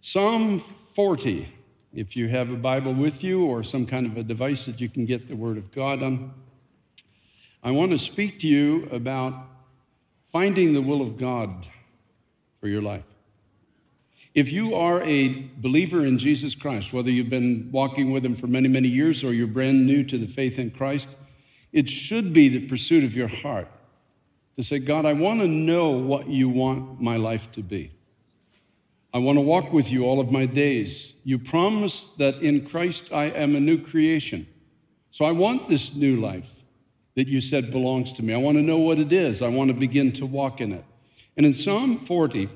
Psalm 40, if you have a Bible with you or some kind of a device that you can get the Word of God on. I want to speak to you about finding the will of God for your life. If you are a believer in Jesus Christ, whether you've been walking with Him for many, many years or you're brand new to the faith in Christ, it should be the pursuit of your heart to say, God, I want to know what you want my life to be. I want to walk with you all of my days. You promise that in Christ I am a new creation. So I want this new life that you said belongs to me. I want to know what it is. I want to begin to walk in it. And in Psalm 40,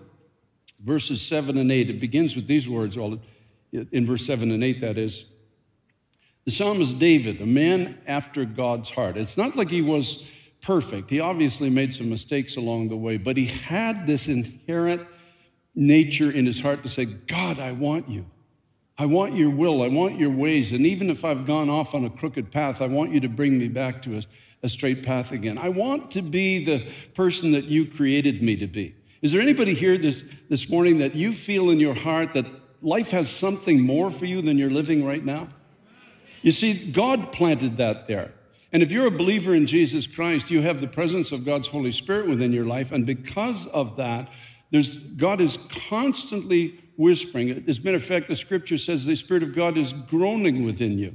verses 7 and 8, it begins with these words, well, in verse 7 and 8, that is. The psalmist David, a man after God's heart. It's not like he was perfect. He obviously made some mistakes along the way, but he had this inherent nature in his heart to say, God, I want you. I want your will. I want your ways. And even if I've gone off on a crooked path, I want you to bring me back to a, a straight path again. I want to be the person that you created me to be. Is there anybody here this, this morning that you feel in your heart that life has something more for you than you're living right now? You see, God planted that there. And if you're a believer in Jesus Christ, you have the presence of God's Holy Spirit within your life. And because of that, there's, God is constantly whispering. As a matter of fact, the scripture says the Spirit of God is groaning within you.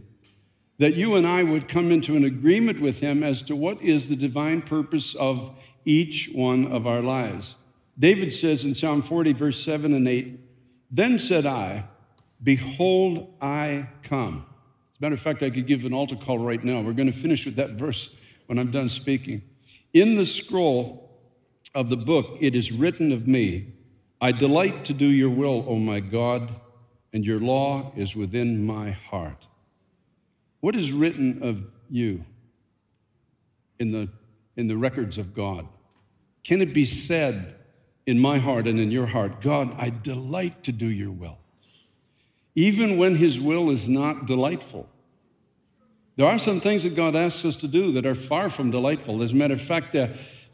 That you and I would come into an agreement with Him as to what is the divine purpose of each one of our lives. David says in Psalm 40, verse 7 and 8, Then said I, Behold, I come. As a matter of fact, I could give an altar call right now. We're going to finish with that verse when I'm done speaking. In the scroll, of the book, it is written of me, I delight to do your will, O my God, and your law is within my heart. What is written of you in the, in the records of God? Can it be said in my heart and in your heart, God, I delight to do your will? Even when his will is not delightful. There are some things that God asks us to do that are far from delightful. As a matter of fact, uh,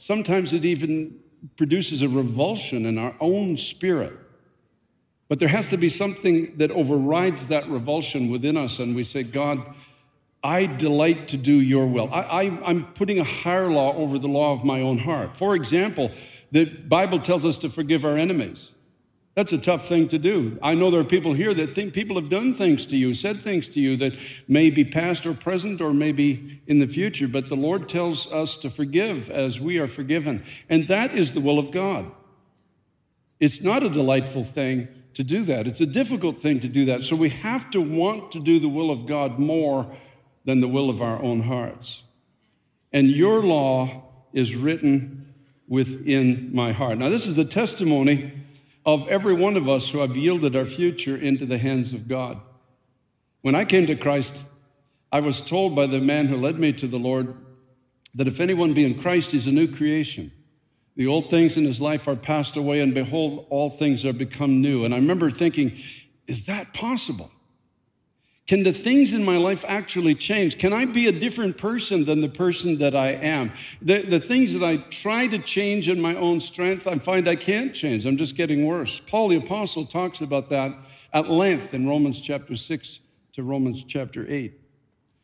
Sometimes it even produces a revulsion in our own spirit. But there has to be something that overrides that revulsion within us, and we say, God, I delight to do your will. I, am putting a higher law over the law of my own heart. For example, the Bible tells us to forgive our enemies. That's a tough thing to do. I know there are people here that think people have done things to you, said things to you that may be past or present or maybe in the future, but the Lord tells us to forgive as we are forgiven. And that is the will of God. It's not a delightful thing to do that, it's a difficult thing to do that. So we have to want to do the will of God more than the will of our own hearts. And your law is written within my heart. Now, this is the testimony of every one of us who have yielded our future into the hands of God. When I came to Christ, I was told by the man who led me to the Lord that if anyone be in Christ, he's a new creation. The old things in his life are passed away, and behold, all things are become new. And I remember thinking, is that possible? Can the things in my life actually change? Can I be a different person than the person that I am? The, the things that I try to change in my own strength, I find I can't change. I'm just getting worse. Paul the Apostle talks about that at length in Romans chapter 6 to Romans chapter 8.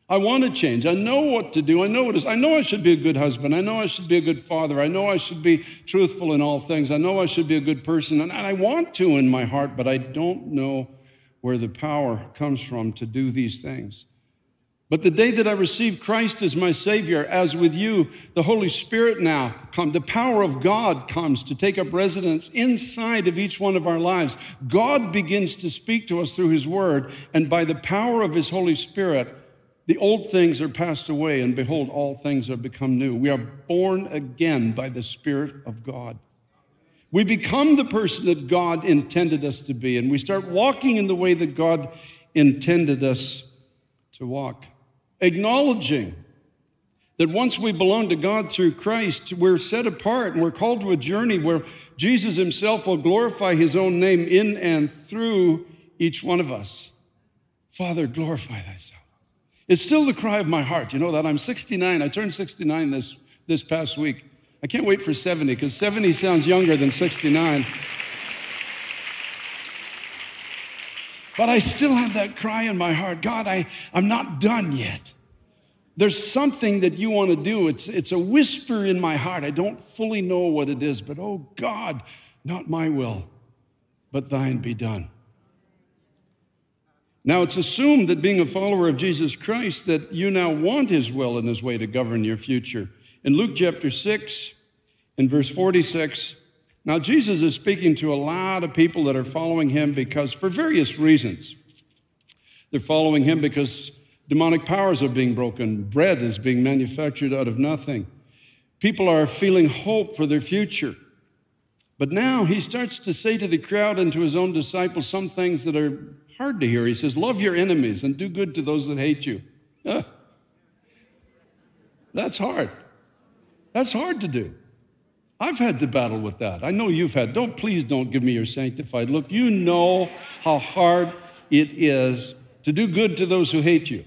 I want to change. I know what to do. I know what is. I know I should be a good husband. I know I should be a good father. I know I should be truthful in all things. I know I should be a good person. And I want to in my heart, but I don't know where the power comes from to do these things. But the day that I received Christ as my Savior, as with you, the Holy Spirit now come, the power of God comes to take up residence inside of each one of our lives. God begins to speak to us through His Word, and by the power of His Holy Spirit, the old things are passed away, and behold, all things are become new. We are born again by the Spirit of God. We become the person that God intended us to be, and we start walking in the way that God intended us to walk. Acknowledging that once we belong to God through Christ, we're set apart and we're called to a journey where Jesus himself will glorify his own name in and through each one of us. Father, glorify thyself. It's still the cry of my heart. You know that I'm 69. I turned 69 this, this past week. I can't wait for 70 because 70 sounds younger than 69. But I still have that cry in my heart God, I, I'm not done yet. There's something that you want to do. It's, it's a whisper in my heart. I don't fully know what it is, but oh God, not my will, but thine be done. Now, it's assumed that being a follower of Jesus Christ, that you now want his will and his way to govern your future. In Luke chapter 6, in verse 46, now Jesus is speaking to a lot of people that are following him because, for various reasons, they're following him because demonic powers are being broken, bread is being manufactured out of nothing. People are feeling hope for their future. But now he starts to say to the crowd and to his own disciples some things that are hard to hear. He says, Love your enemies and do good to those that hate you. That's hard. That's hard to do. I've had to battle with that. I know you've had. Don't please don't give me your sanctified look. You know how hard it is to do good to those who hate you.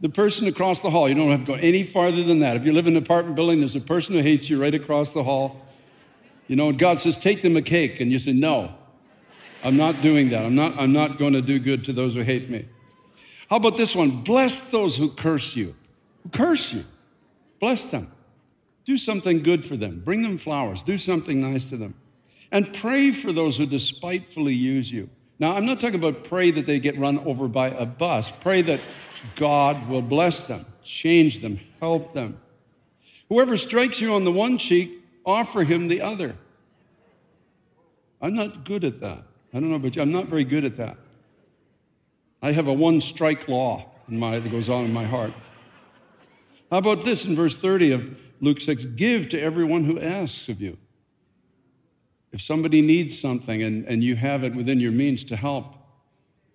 The person across the hall, you don't have to go any farther than that. If you live in an apartment building, there's a person who hates you right across the hall. You know, and God says, take them a cake. And you say, no, I'm not doing that. I'm not, I'm not going to do good to those who hate me. How about this one? Bless those who curse you. Who curse you. Bless them. Do something good for them. Bring them flowers. Do something nice to them. And pray for those who despitefully use you. Now, I'm not talking about pray that they get run over by a bus. Pray that God will bless them, change them, help them. Whoever strikes you on the one cheek, offer him the other. I'm not good at that. I don't know about you, I'm not very good at that. I have a one strike law in my, that goes on in my heart. How about this in verse 30 of Luke 6 Give to everyone who asks of you. If somebody needs something and, and you have it within your means to help,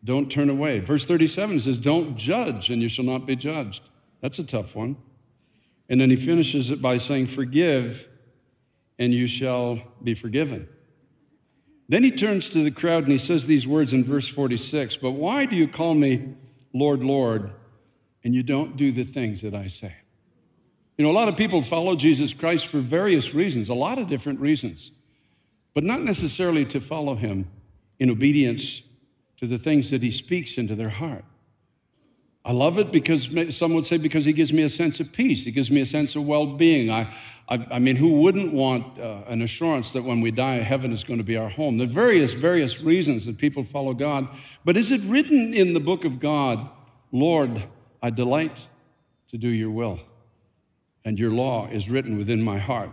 don't turn away. Verse 37 says, Don't judge, and you shall not be judged. That's a tough one. And then he finishes it by saying, Forgive, and you shall be forgiven. Then he turns to the crowd and he says these words in verse 46 But why do you call me Lord, Lord, and you don't do the things that I say? You know, a lot of people follow Jesus Christ for various reasons, a lot of different reasons, but not necessarily to follow him in obedience to the things that he speaks into their heart. I love it because some would say because he gives me a sense of peace, he gives me a sense of well being. I, I, I mean, who wouldn't want uh, an assurance that when we die, heaven is going to be our home? Are various, various reasons that people follow God. But is it written in the book of God, Lord, I delight to do your will, and your law is written within my heart?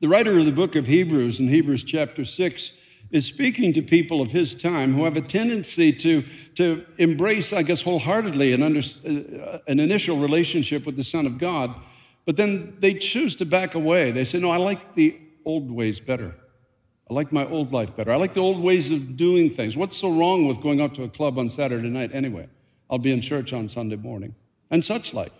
The writer of the book of Hebrews, in Hebrews chapter 6, is speaking to people of his time who have a tendency to, to embrace, I guess, wholeheartedly an, under, uh, an initial relationship with the Son of God but then they choose to back away. They say, No, I like the old ways better. I like my old life better. I like the old ways of doing things. What's so wrong with going out to a club on Saturday night anyway? I'll be in church on Sunday morning, and such like.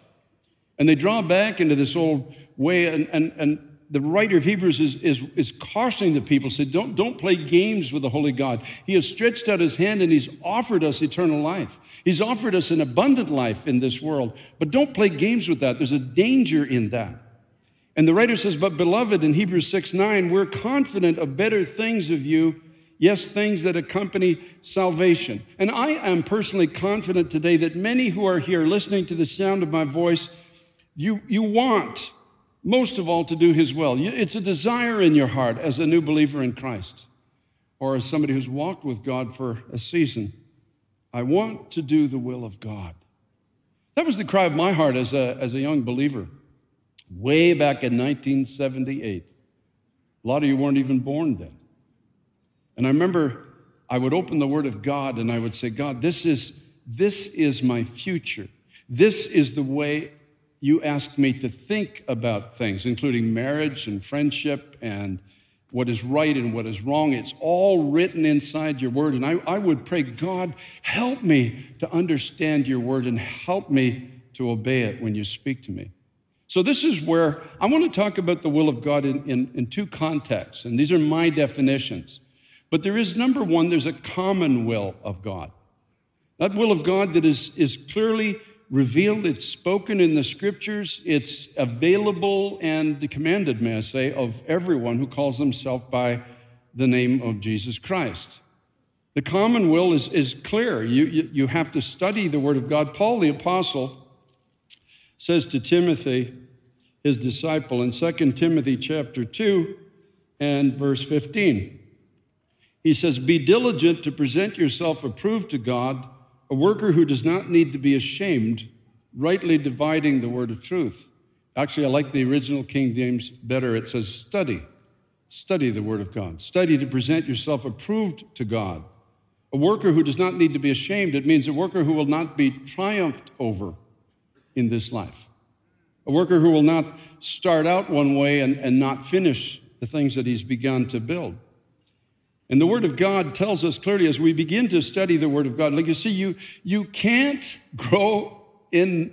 And they draw back into this old way, and, and, and the writer of Hebrews is, is, is cautioning the people, say, don't, don't play games with the Holy God. He has stretched out his hand and he's offered us eternal life. He's offered us an abundant life in this world, but don't play games with that. There's a danger in that. And the writer says, But beloved, in Hebrews 6 9, we're confident of better things of you, yes, things that accompany salvation. And I am personally confident today that many who are here listening to the sound of my voice, you, you want most of all to do his will. It's a desire in your heart as a new believer in Christ or as somebody who's walked with God for a season. I want to do the will of God. That was the cry of my heart as a, as a young believer, way back in 1978. A lot of you weren't even born then. And I remember I would open the Word of God and I would say, God, this is, this is my future. This is the way you ask me to think about things, including marriage and friendship and what is right and what is wrong. It's all written inside your word. And I, I would pray, God, help me to understand your word and help me to obey it when you speak to me. So, this is where I want to talk about the will of God in, in, in two contexts, and these are my definitions. But there is, number one, there's a common will of God. That will of God that is, is clearly revealed, it's spoken in the scriptures, it's available and commanded, may I say, of everyone who calls himself by the name of Jesus Christ. The common will is, is clear. You, you, you have to study the Word of God. Paul the Apostle says to Timothy, his disciple, in 2 Timothy chapter 2 and verse 15. He says, Be diligent to present yourself approved to God, a worker who does not need to be ashamed, rightly dividing the word of truth. Actually, I like the original King James better. It says, Study. Study the word of God. Study to present yourself approved to God. A worker who does not need to be ashamed. It means a worker who will not be triumphed over in this life. A worker who will not start out one way and, and not finish the things that he's begun to build. And the Word of God tells us clearly as we begin to study the Word of God, like you see, you, you can't grow in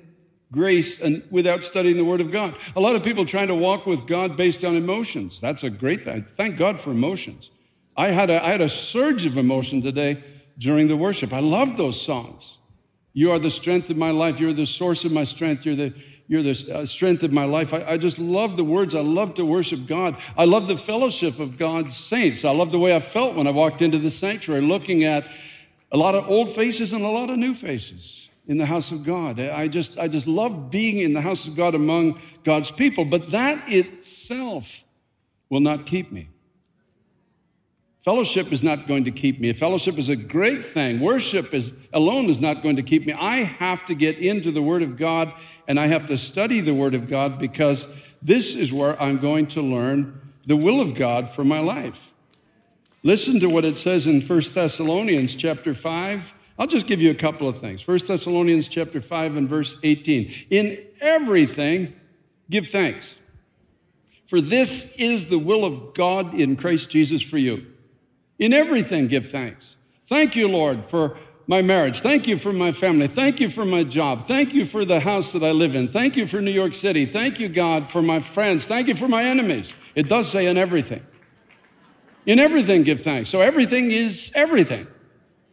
grace and without studying the Word of God. A lot of people trying to walk with God based on emotions. That's a great thing. Thank God for emotions. I had a, I had a surge of emotion today during the worship. I love those songs. You are the strength of my life. You're the source of my strength. You're the you're the uh, strength of my life. I, I, just love the words. I love to worship God. I love the fellowship of God's saints. I love the way I felt when I walked into the sanctuary, looking at a lot of old faces and a lot of new faces in the house of God. I just, I just love being in the house of God among God's people. But that itself will not keep me. Fellowship is not going to keep me. Fellowship is a great thing. Worship is alone is not going to keep me. I have to get into the Word of God and I have to study the Word of God because this is where I'm going to learn the will of God for my life. Listen to what it says in 1 Thessalonians chapter 5. I'll just give you a couple of things. 1 Thessalonians chapter 5 and verse 18. In everything, give thanks. For this is the will of God in Christ Jesus for you. In everything, give thanks. Thank you, Lord, for my marriage. Thank you for my family. Thank you for my job. Thank you for the house that I live in. Thank you for New York City. Thank you, God, for my friends. Thank you for my enemies. It does say in everything. In everything, give thanks. So everything is everything.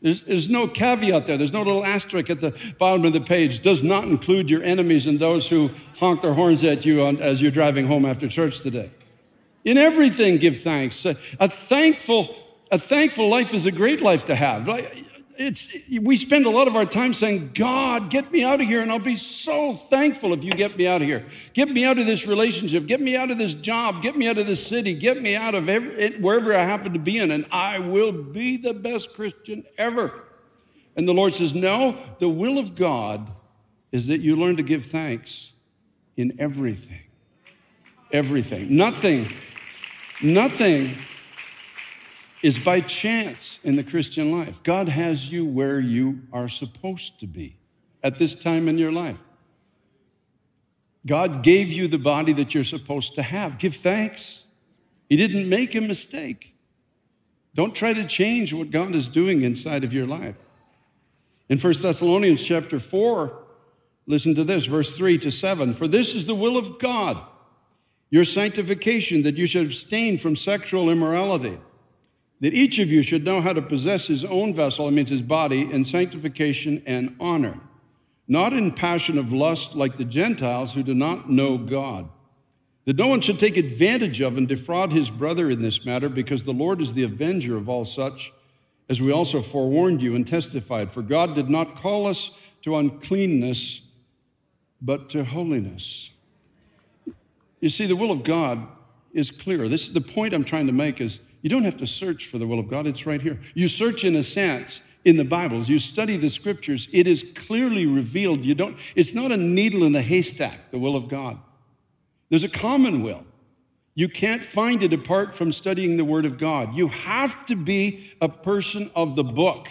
There's, there's no caveat there. There's no little asterisk at the bottom of the page. Does not include your enemies and those who honk their horns at you on, as you're driving home after church today. In everything, give thanks. A, a thankful a thankful life is a great life to have. It's, we spend a lot of our time saying, God, get me out of here, and I'll be so thankful if you get me out of here. Get me out of this relationship. Get me out of this job. Get me out of this city. Get me out of every, wherever I happen to be in, and I will be the best Christian ever. And the Lord says, No, the will of God is that you learn to give thanks in everything. Everything. Nothing, nothing is by chance in the Christian life. God has you where you are supposed to be at this time in your life. God gave you the body that you're supposed to have. Give thanks. He didn't make a mistake. Don't try to change what God is doing inside of your life. In 1 Thessalonians chapter 4, listen to this, verse 3 to 7. For this is the will of God, your sanctification, that you should abstain from sexual immorality that each of you should know how to possess his own vessel, it means his body, in sanctification and honor, not in passion of lust like the Gentiles who do not know God. That no one should take advantage of and defraud his brother in this matter, because the Lord is the avenger of all such, as we also forewarned you and testified. For God did not call us to uncleanness, but to holiness. You see, the will of God is clear. This is the point I'm trying to make is you don't have to search for the will of God, it's right here. You search in a sense in the Bibles, you study the scriptures, it is clearly revealed. You don't, it's not a needle in the haystack, the will of God. There's a common will. You can't find it apart from studying the Word of God. You have to be a person of the book.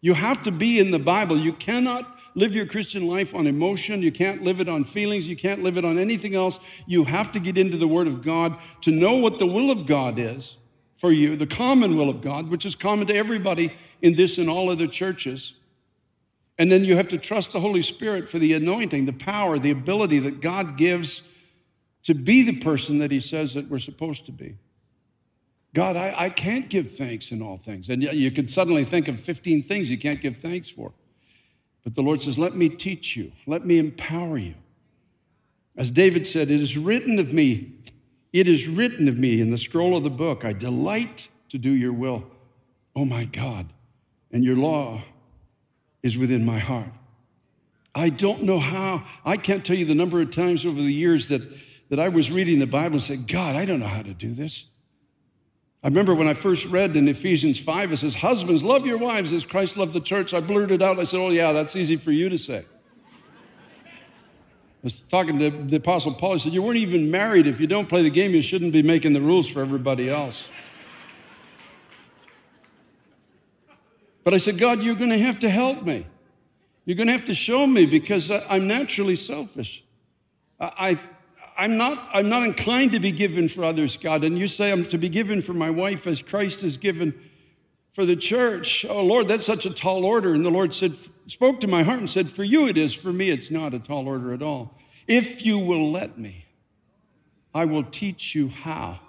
You have to be in the Bible. You cannot live your Christian life on emotion. You can't live it on feelings. You can't live it on anything else. You have to get into the Word of God to know what the will of God is for you, the common will of God, which is common to everybody in this and all other churches. And then you have to trust the Holy Spirit for the anointing, the power, the ability that God gives to be the person that He says that we're supposed to be. God, I, I can't give thanks in all things. And you can suddenly think of 15 things you can't give thanks for. But the Lord says, Let me teach you, let me empower you. As David said, It is written of me it is written of me in the scroll of the book, I delight to do your will. Oh my God, and your law is within my heart. I don't know how. I can't tell you the number of times over the years that, that I was reading the Bible and said, God, I don't know how to do this. I remember when I first read in Ephesians 5, it says, Husbands, love your wives as Christ loved the church. I blurted out, I said, Oh, yeah, that's easy for you to say. I was talking to the Apostle Paul. He said, You weren't even married. If you don't play the game, you shouldn't be making the rules for everybody else. But I said, God, you're going to have to help me. You're going to have to show me because I'm naturally selfish. I, I'm, not, I'm not inclined to be given for others, God. And you say I'm to be given for my wife as Christ is given for the church. Oh, Lord, that's such a tall order. And the Lord said, spoke to my heart and said, For you it is, for me it's not a tall order at all. If you will let me, I will teach you how.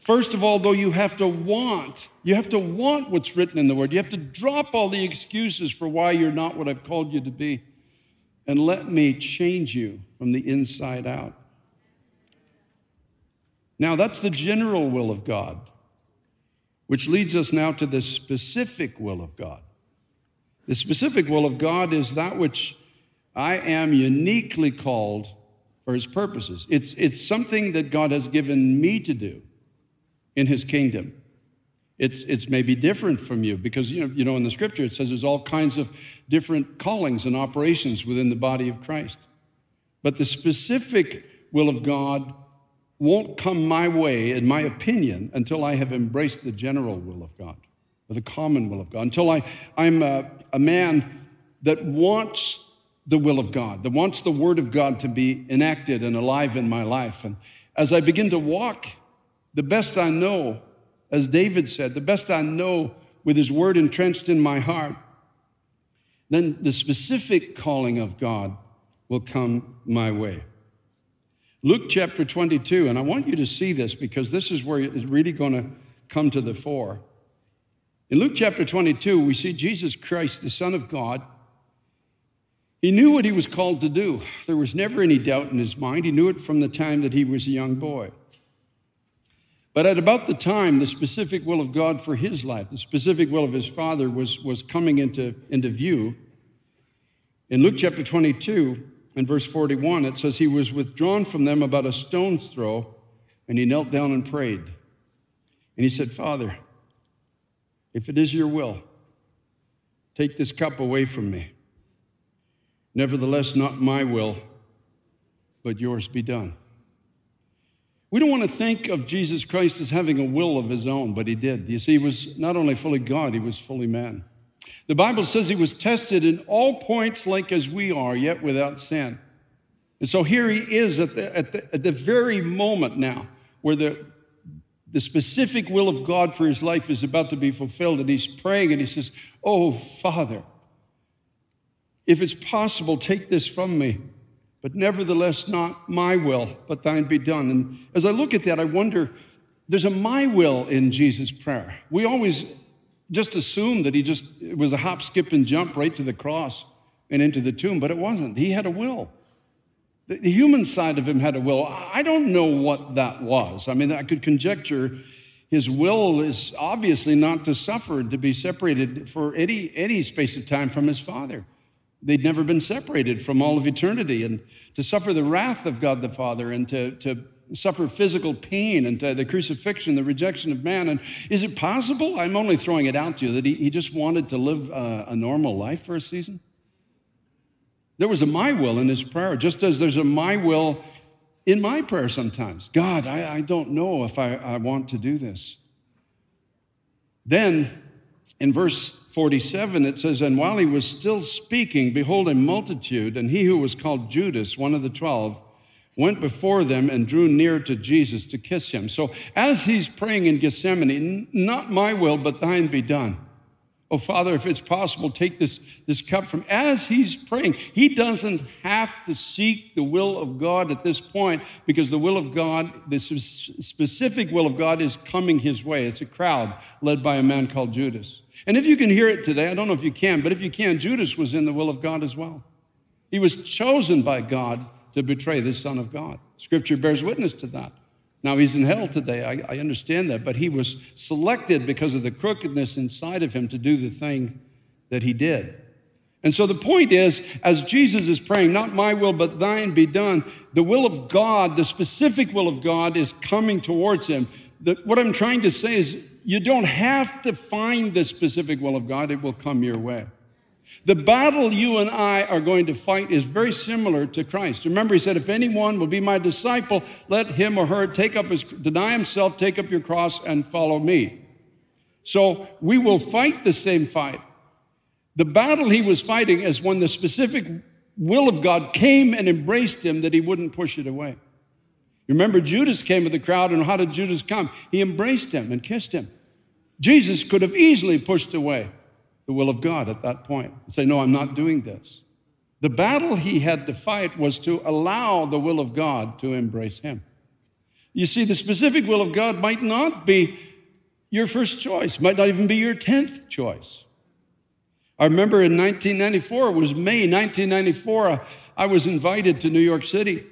First of all, though, you have to want. You have to want what's written in the Word. You have to drop all the excuses for why you're not what I've called you to be. And let me change you from the inside out. Now, that's the general will of God, which leads us now to the specific will of God. The specific will of God is that which I am uniquely called for his purposes. It's, it's something that God has given me to do in his kingdom. It's, it's maybe different from you because, you know, you know, in the scripture it says there's all kinds of different callings and operations within the body of Christ. But the specific will of God won't come my way, in my opinion, until I have embraced the general will of God, or the common will of God, until I, I'm a, a man that wants the will of God, that wants the word of God to be enacted and alive in my life. And as I begin to walk the best I know, as David said, the best I know with his word entrenched in my heart, then the specific calling of God will come my way. Luke chapter 22, and I want you to see this because this is where it's really going to come to the fore. In Luke chapter 22, we see Jesus Christ, the Son of God. He knew what he was called to do. There was never any doubt in his mind. He knew it from the time that he was a young boy. But at about the time, the specific will of God for his life, the specific will of his father, was, was coming into, into view. In Luke chapter 22 and verse 41, it says, He was withdrawn from them about a stone's throw, and he knelt down and prayed. And he said, Father, if it is your will, take this cup away from me. Nevertheless, not my will, but yours be done. We don't want to think of Jesus Christ as having a will of his own, but he did. You see, he was not only fully God, he was fully man. The Bible says he was tested in all points like as we are, yet without sin. And so here he is at the, at the, at the very moment now where the, the specific will of God for his life is about to be fulfilled. And he's praying and he says, Oh, Father, if it's possible, take this from me. But nevertheless, not my will, but thine be done. And as I look at that, I wonder there's a my will in Jesus' prayer. We always just assume that he just it was a hop, skip, and jump right to the cross and into the tomb, but it wasn't. He had a will. The, the human side of him had a will. I don't know what that was. I mean, I could conjecture his will is obviously not to suffer, to be separated for any, any space of time from his father. They'd never been separated from all of eternity. And to suffer the wrath of God the Father and to, to suffer physical pain and the crucifixion, the rejection of man. And is it possible? I'm only throwing it out to you that he, he just wanted to live a, a normal life for a season. There was a my will in his prayer, just as there's a my will in my prayer sometimes. God, I, I don't know if I, I want to do this. Then in verse 47, it says, And while he was still speaking, behold, a multitude, and he who was called Judas, one of the twelve, went before them and drew near to Jesus to kiss him. So as he's praying in Gethsemane, not my will, but thine be done. Oh, Father, if it's possible, take this, this cup from. As he's praying, he doesn't have to seek the will of God at this point because the will of God, the specific will of God, is coming his way. It's a crowd led by a man called Judas. And if you can hear it today, I don't know if you can, but if you can, Judas was in the will of God as well. He was chosen by God to betray the Son of God. Scripture bears witness to that. Now he's in hell today. I, I, understand that. But he was selected because of the crookedness inside of him to do the thing that he did. And so the point is, as Jesus is praying, not my will, but thine be done, the will of God, the specific will of God, is coming towards him. The, what I'm trying to say is, you don't have to find the specific will of God, it will come your way. The battle you and I are going to fight is very similar to Christ. Remember, he said, If anyone will be my disciple, let him or her take up his, deny himself, take up your cross, and follow me. So we will fight the same fight. The battle he was fighting is when the specific will of God came and embraced him that he wouldn't push it away. You remember Judas came with the crowd, and how did Judas come? He embraced him and kissed him. Jesus could have easily pushed away the will of God at that point and say, No, I'm not doing this. The battle he had to fight was to allow the will of God to embrace him. You see, the specific will of God might not be your first choice, might not even be your 10th choice. I remember in 1994, it was May 1994, uh, I was invited to New York City.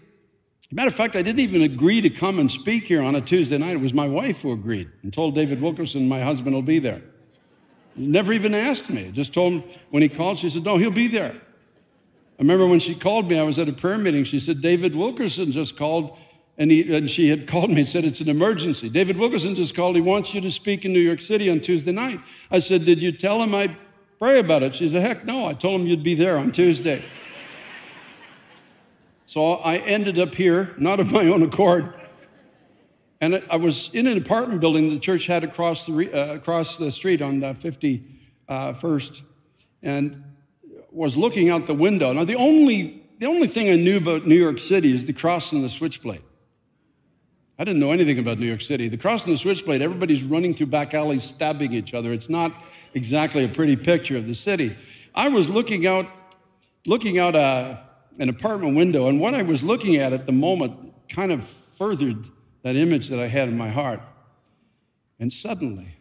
Matter of fact, I didn't even agree to come and speak here on a Tuesday night. It was my wife who agreed and told David Wilkerson my husband will be there. Never even asked me. Just told him when he called, she said, No, he'll be there. I remember when she called me, I was at a prayer meeting. She said, David Wilkerson just called, and, he, and she had called me and said, It's an emergency. David Wilkerson just called. He wants you to speak in New York City on Tuesday night. I said, Did you tell him I'd pray about it? She said, Heck no. I told him you'd be there on Tuesday. so I ended up here, not of my own accord. And I was in an apartment building the church had across the, uh, across the street on 51st uh, and was looking out the window. Now, the only, the only thing I knew about New York City is the cross and the switchblade. I didn't know anything about New York City. The cross and the switchblade, everybody's running through back alleys, stabbing each other. It's not exactly a pretty picture of the city. I was looking out, looking out a, uh, an apartment window, and what I was looking at at the moment kind of furthered that image that I had in my heart. And suddenly,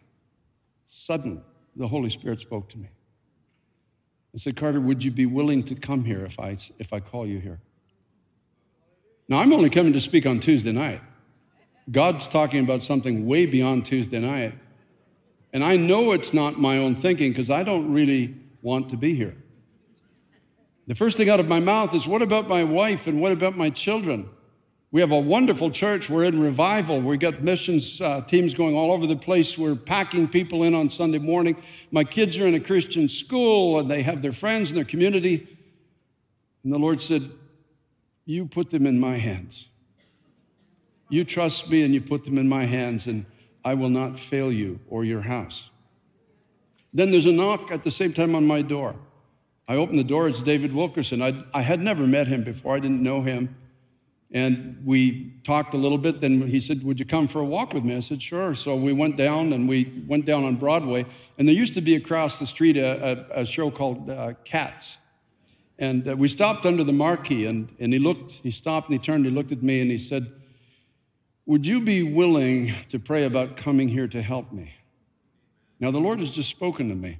suddenly, the Holy Spirit spoke to me. I said, Carter, would you be willing to come here if I, if I call you here? Now, I'm only coming to speak on Tuesday night. God's talking about something way beyond Tuesday night. And I know it's not my own thinking because I don't really want to be here. The first thing out of my mouth is, What about my wife and what about my children? We have a wonderful church. We're in revival. We've got missions uh, teams going all over the place. We're packing people in on Sunday morning. My kids are in a Christian school and they have their friends and their community. And the Lord said, You put them in my hands. You trust me and you put them in my hands, and I will not fail you or your house. Then there's a knock at the same time on my door. I open the door, it's David Wilkerson. I, I had never met him before, I didn't know him. And we talked a little bit. Then he said, Would you come for a walk with me? I said, Sure. So we went down and we went down on Broadway. And there used to be across the street a, a, a show called uh, Cats. And uh, we stopped under the marquee and, and he looked, he stopped and he turned, he looked at me and he said, Would you be willing to pray about coming here to help me? Now, the Lord has just spoken to me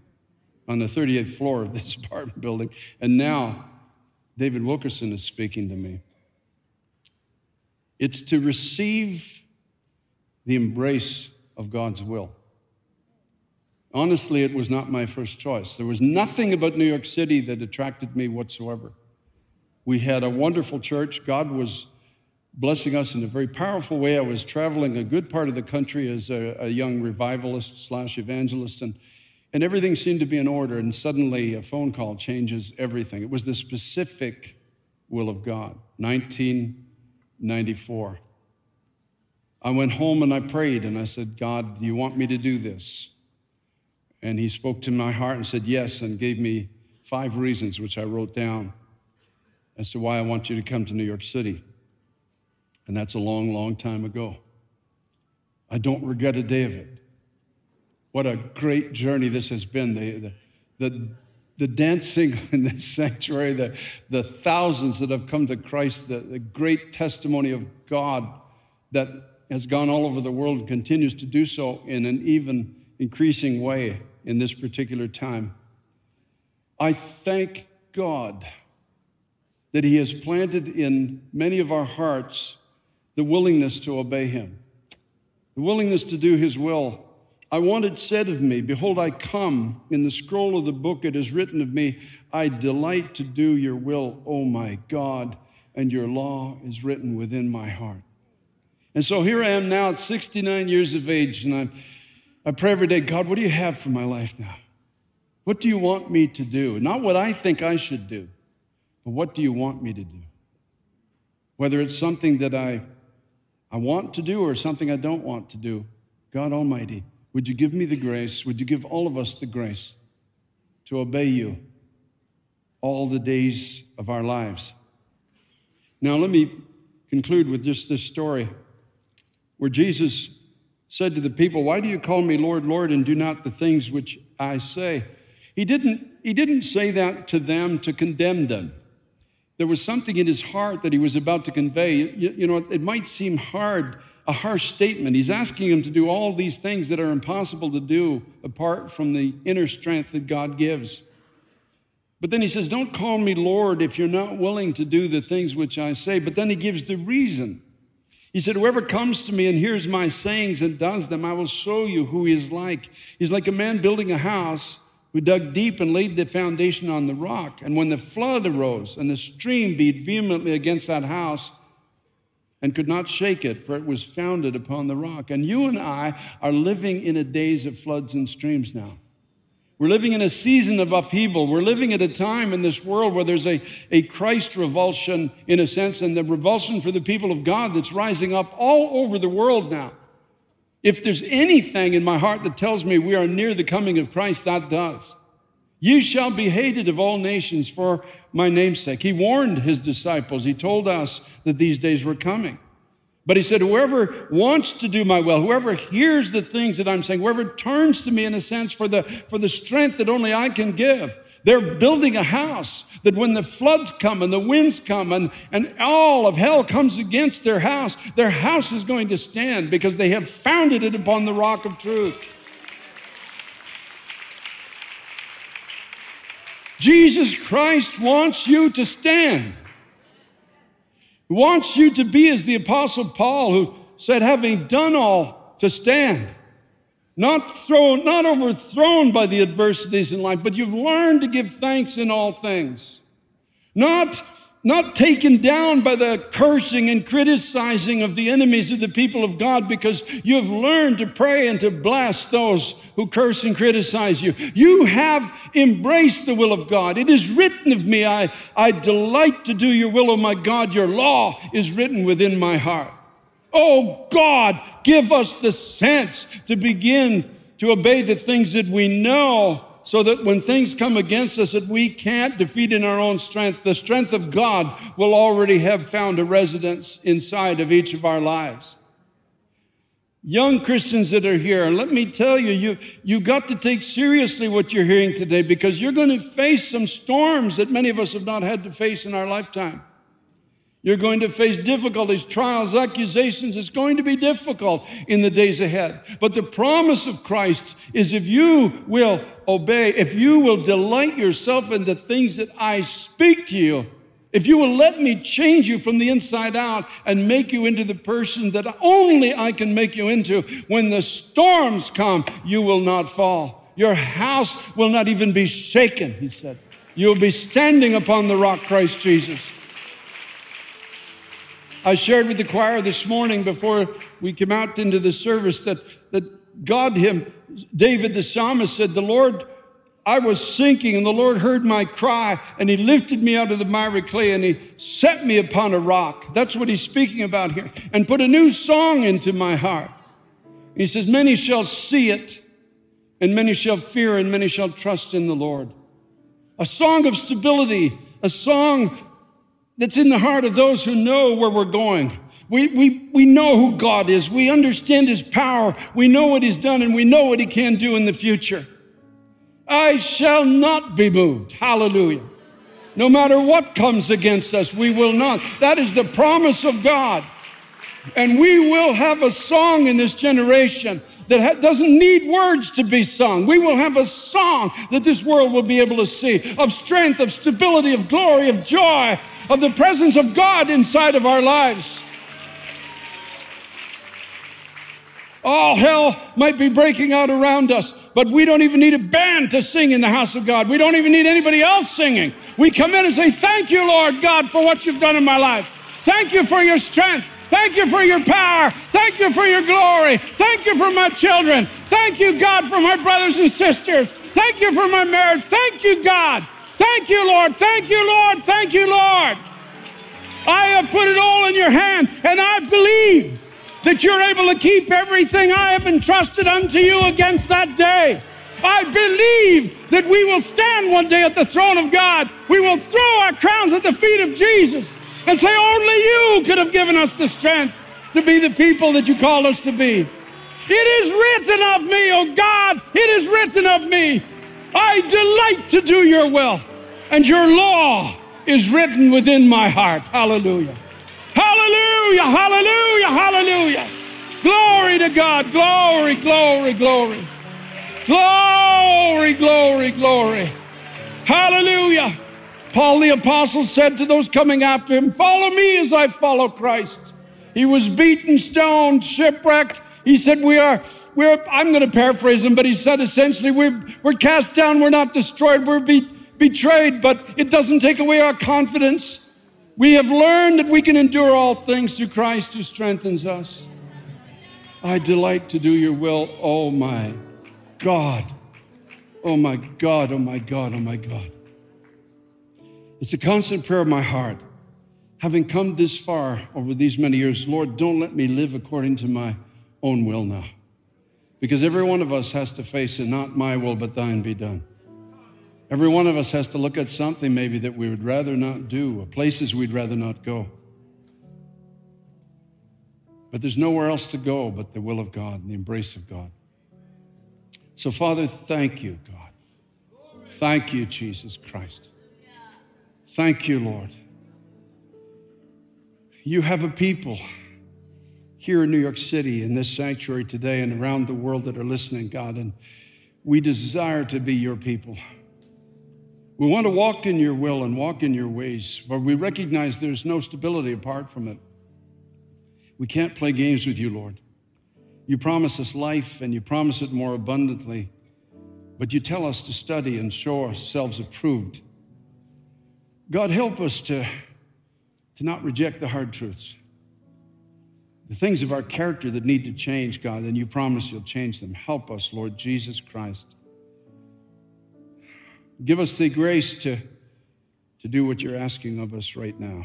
on the 38th floor of this apartment building. And now David Wilkerson is speaking to me. It's to receive the embrace of God's will. Honestly, it was not my first choice. There was nothing about New York City that attracted me whatsoever. We had a wonderful church. God was blessing us in a very powerful way. I was traveling a good part of the country as a, a young revivalist slash evangelist, and, and everything seemed to be in order. And suddenly, a phone call changes everything. It was the specific will of God. 19 94. I went home and I prayed and I said, God, do you want me to do this? And he spoke to my heart and said, Yes, and gave me five reasons, which I wrote down, as to why I want you to come to New York City. And that's a long, long time ago. I don't regret a day of it. What a great journey this has been. The, the, the the dancing in the sanctuary, the, the thousands that have come to Christ, the, the great testimony of God that has gone all over the world and continues to do so in an even increasing way in this particular time. I thank God that He has planted in many of our hearts the willingness to obey Him. the willingness to do his will. I want it said of me, Behold, I come. In the scroll of the book it is written of me, I delight to do your will, O my God, and your law is written within my heart. And so here I am now at 69 years of age, and I'm, I pray every day, God, what do you have for my life now? What do you want me to do? Not what I think I should do, but what do you want me to do? Whether it's something that I, I want to do or something I don't want to do, God Almighty, would you give me the grace? Would you give all of us the grace to obey you all the days of our lives? Now, let me conclude with just this story where Jesus said to the people, Why do you call me Lord, Lord, and do not the things which I say? He didn't, he didn't say that to them to condemn them. There was something in his heart that he was about to convey. You, you know, it might seem hard a harsh statement. He's asking him to do all these things that are impossible to do apart from the inner strength that God gives. But then he says, Don't call me Lord if you're not willing to do the things which I say. But then he gives the reason. He said, Whoever comes to me and hears my sayings and does them, I will show you who he is like. He's like a man building a house who dug deep and laid the foundation on the rock. And when the flood arose and the stream beat vehemently against that house, and could not shake it, for it was founded upon the rock. And you and I are living in a days of floods and streams now. We're living in a season of upheaval. We're living at a time in this world where there's a, a Christ revulsion, in a sense, and the revulsion for the people of God that's rising up all over the world now. If there's anything in my heart that tells me we are near the coming of Christ, that does. You shall be hated of all nations for my namesake. He warned his disciples. He told us that these days were coming. But he said, Whoever wants to do my will, whoever hears the things that I'm saying, whoever turns to me in a sense for the, for the strength that only I can give, they're building a house that when the floods come and the winds come and, and all of hell comes against their house, their house is going to stand because they have founded it upon the rock of truth. Jesus Christ wants you to stand. He wants you to be as the Apostle Paul, who said, having done all, to stand. Not thrown, not overthrown by the adversities in life, but you've learned to give thanks in all things. Not not taken down by the cursing and criticizing of the enemies of the people of God because you have learned to pray and to bless those who curse and criticize you. You have embraced the will of God. It is written of me, I, I delight to do your will, O my God. Your law is written within my heart. Oh God, give us the sense to begin to obey the things that we know so that when things come against us that we can't defeat in our own strength, the strength of God will already have found a residence inside of each of our lives. Young Christians that are here, let me tell you, you, you got to take seriously what you're hearing today because you're going to face some storms that many of us have not had to face in our lifetime. You're going to face difficulties, trials, accusations. It's going to be difficult in the days ahead. But the promise of Christ is if you will obey, if you will delight yourself in the things that I speak to you, if you will let me change you from the inside out and make you into the person that only I can make you into, when the storms come, you will not fall. Your house will not even be shaken, he said. You'll be standing upon the rock, Christ Jesus. I shared with the choir this morning before we came out into the service that, that God, Him, David the psalmist said, The Lord, I was sinking, and the Lord heard my cry, and He lifted me out of the miry clay, and He set me upon a rock. That's what He's speaking about here, and put a new song into my heart. He says, Many shall see it, and many shall fear, and many shall trust in the Lord. A song of stability, a song that's in the heart of those who know where we're going. We, we, we know who God is. We understand His power. We know what He's done and we know what He can do in the future. I shall not be moved. Hallelujah. No matter what comes against us, we will not. That is the promise of God. And we will have a song in this generation that doesn't need words to be sung. We will have a song that this world will be able to see of strength, of stability, of glory, of joy, of the presence of God inside of our lives. All hell might be breaking out around us, but we don't even need a band to sing in the house of God. We don't even need anybody else singing. We come in and say, Thank you, Lord God, for what you've done in my life. Thank you for your strength. Thank you for your power. Thank you for your glory. Thank you for my children. Thank you, God, for my brothers and sisters. Thank you for my marriage. Thank you, God. Thank you, Lord. Thank you, Lord. Thank you, Lord. I have put it all in your hand, and I believe that you're able to keep everything I have entrusted unto you against that day. I believe that we will stand one day at the throne of God. We will throw our crowns at the feet of Jesus and say, Only you could have given us the strength to be the people that you called us to be. It is written of me, oh God, it is written of me. I delight to do your will, and your law is written within my heart. Hallelujah. Hallelujah, hallelujah, hallelujah. Glory to God. Glory, glory, glory. Glory, glory, glory. Hallelujah. Paul the Apostle said to those coming after him, Follow me as I follow Christ. He was beaten, stoned, shipwrecked. He said, We are, we're, I'm going to paraphrase him, but he said essentially, we're, we're cast down, we're not destroyed, we're be, betrayed, but it doesn't take away our confidence. We have learned that we can endure all things through Christ who strengthens us. I delight to do your will, oh my God. Oh my God, oh my God, oh my God. It's a constant prayer of my heart. Having come this far over these many years, Lord, don't let me live according to my own will now. Because every one of us has to face it, not my will, but thine be done. Every one of us has to look at something maybe that we would rather not do, or places we'd rather not go. But there's nowhere else to go but the will of God and the embrace of God. So, Father, thank you, God. Thank you, Jesus Christ. Thank you, Lord. You have a people here in New York City, in this sanctuary today, and around the world that are listening, God, and we desire to be your people. We want to walk in your will and walk in your ways, but we recognize there's no stability apart from it. We can't play games with you, Lord. You promise us life and you promise it more abundantly, but you tell us to study and show ourselves approved. God, help us to, not reject the hard truths. The things of our character that need to change, God, and you promise you'll change them. Help us, Lord Jesus Christ. Give us the grace to, to do what you're asking of us right now.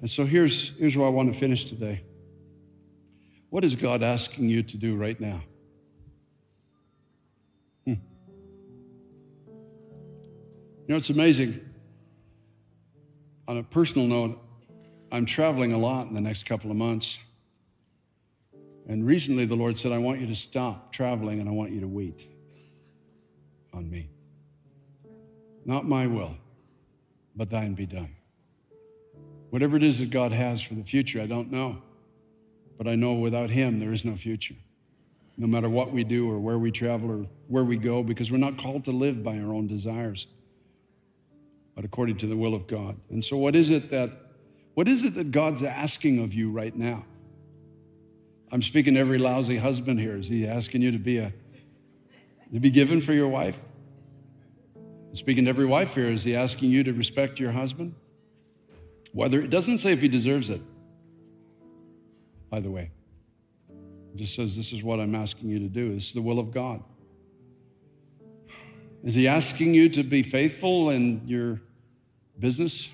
And so here's, here's where I want to finish today. What is God asking you to do right now? Hmm. You know, it's amazing. On a personal note, I'm traveling a lot in the next couple of months. And recently the Lord said, I want you to stop traveling and I want you to wait on me. Not my will, but thine be done. Whatever it is that God has for the future, I don't know. But I know without Him, there is no future. No matter what we do or where we travel or where we go, because we're not called to live by our own desires, but according to the will of God. And so, what is it that what is it that God's asking of you right now? I'm speaking to every lousy husband here. Is he asking you to be a to be given for your wife? Speaking to every wife here, is he asking you to respect your husband? Whether it doesn't say if he deserves it, by the way. It just says, This is what I'm asking you to do. This is the will of God. Is he asking you to be faithful in your business,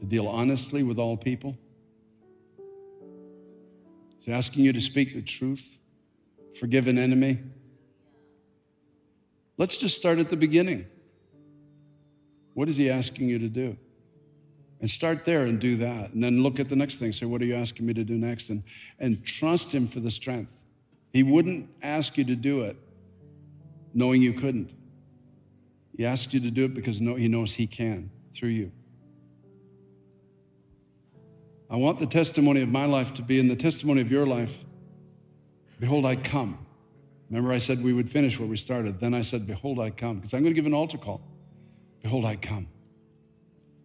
to deal honestly with all people? He asking you to speak the truth, forgive an enemy? Let's just start at the beginning. What is he asking you to do? And start there and do that. And then look at the next thing. Say, what are you asking me to do next? And, and trust him for the strength. He wouldn't ask you to do it knowing you couldn't. He asks you to do it because no, he knows he can through you. I want the testimony of my life to be in the testimony of your life. Behold, I come. Remember, I said we would finish where we started. Then I said, Behold, I come, because I'm going to give an altar call. Behold, I come.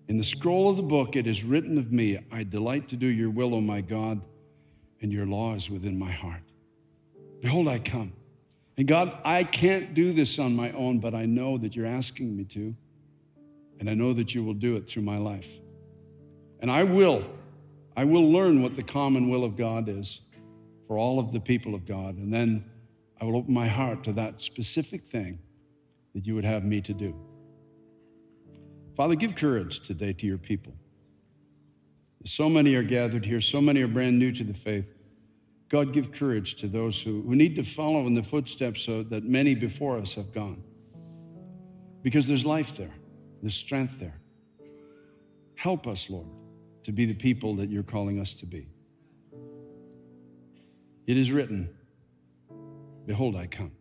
In the scroll of the book, it is written of me, I delight to do your will, O my God. and your law is within my heart. Behold, I come. And God, I can't do this on my own, but I know that you're asking me to. And I know that you will do it through my life. And I will. I will learn what the common will of God is for all of the people of God. And then I will open my heart to that specific thing that you would have me to do. Father, give courage today to your people. So many are gathered here, so many are brand new to the faith. God, give courage to those who, who need to follow in the footsteps so that many before us have gone. Because there's life there, there's strength there. Help us, Lord, to be the people that you're calling us to be. It is written, Behold, I come.